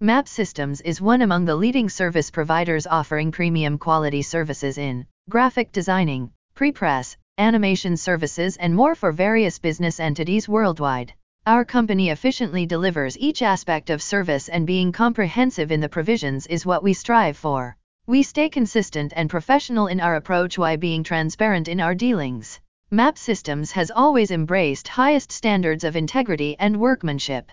MAP Systems is one among the leading service providers offering premium quality services in graphic designing, prepress, animation services, and more for various business entities worldwide. Our company efficiently delivers each aspect of service, and being comprehensive in the provisions is what we strive for. We stay consistent and professional in our approach while being transparent in our dealings. MAP Systems has always embraced highest standards of integrity and workmanship.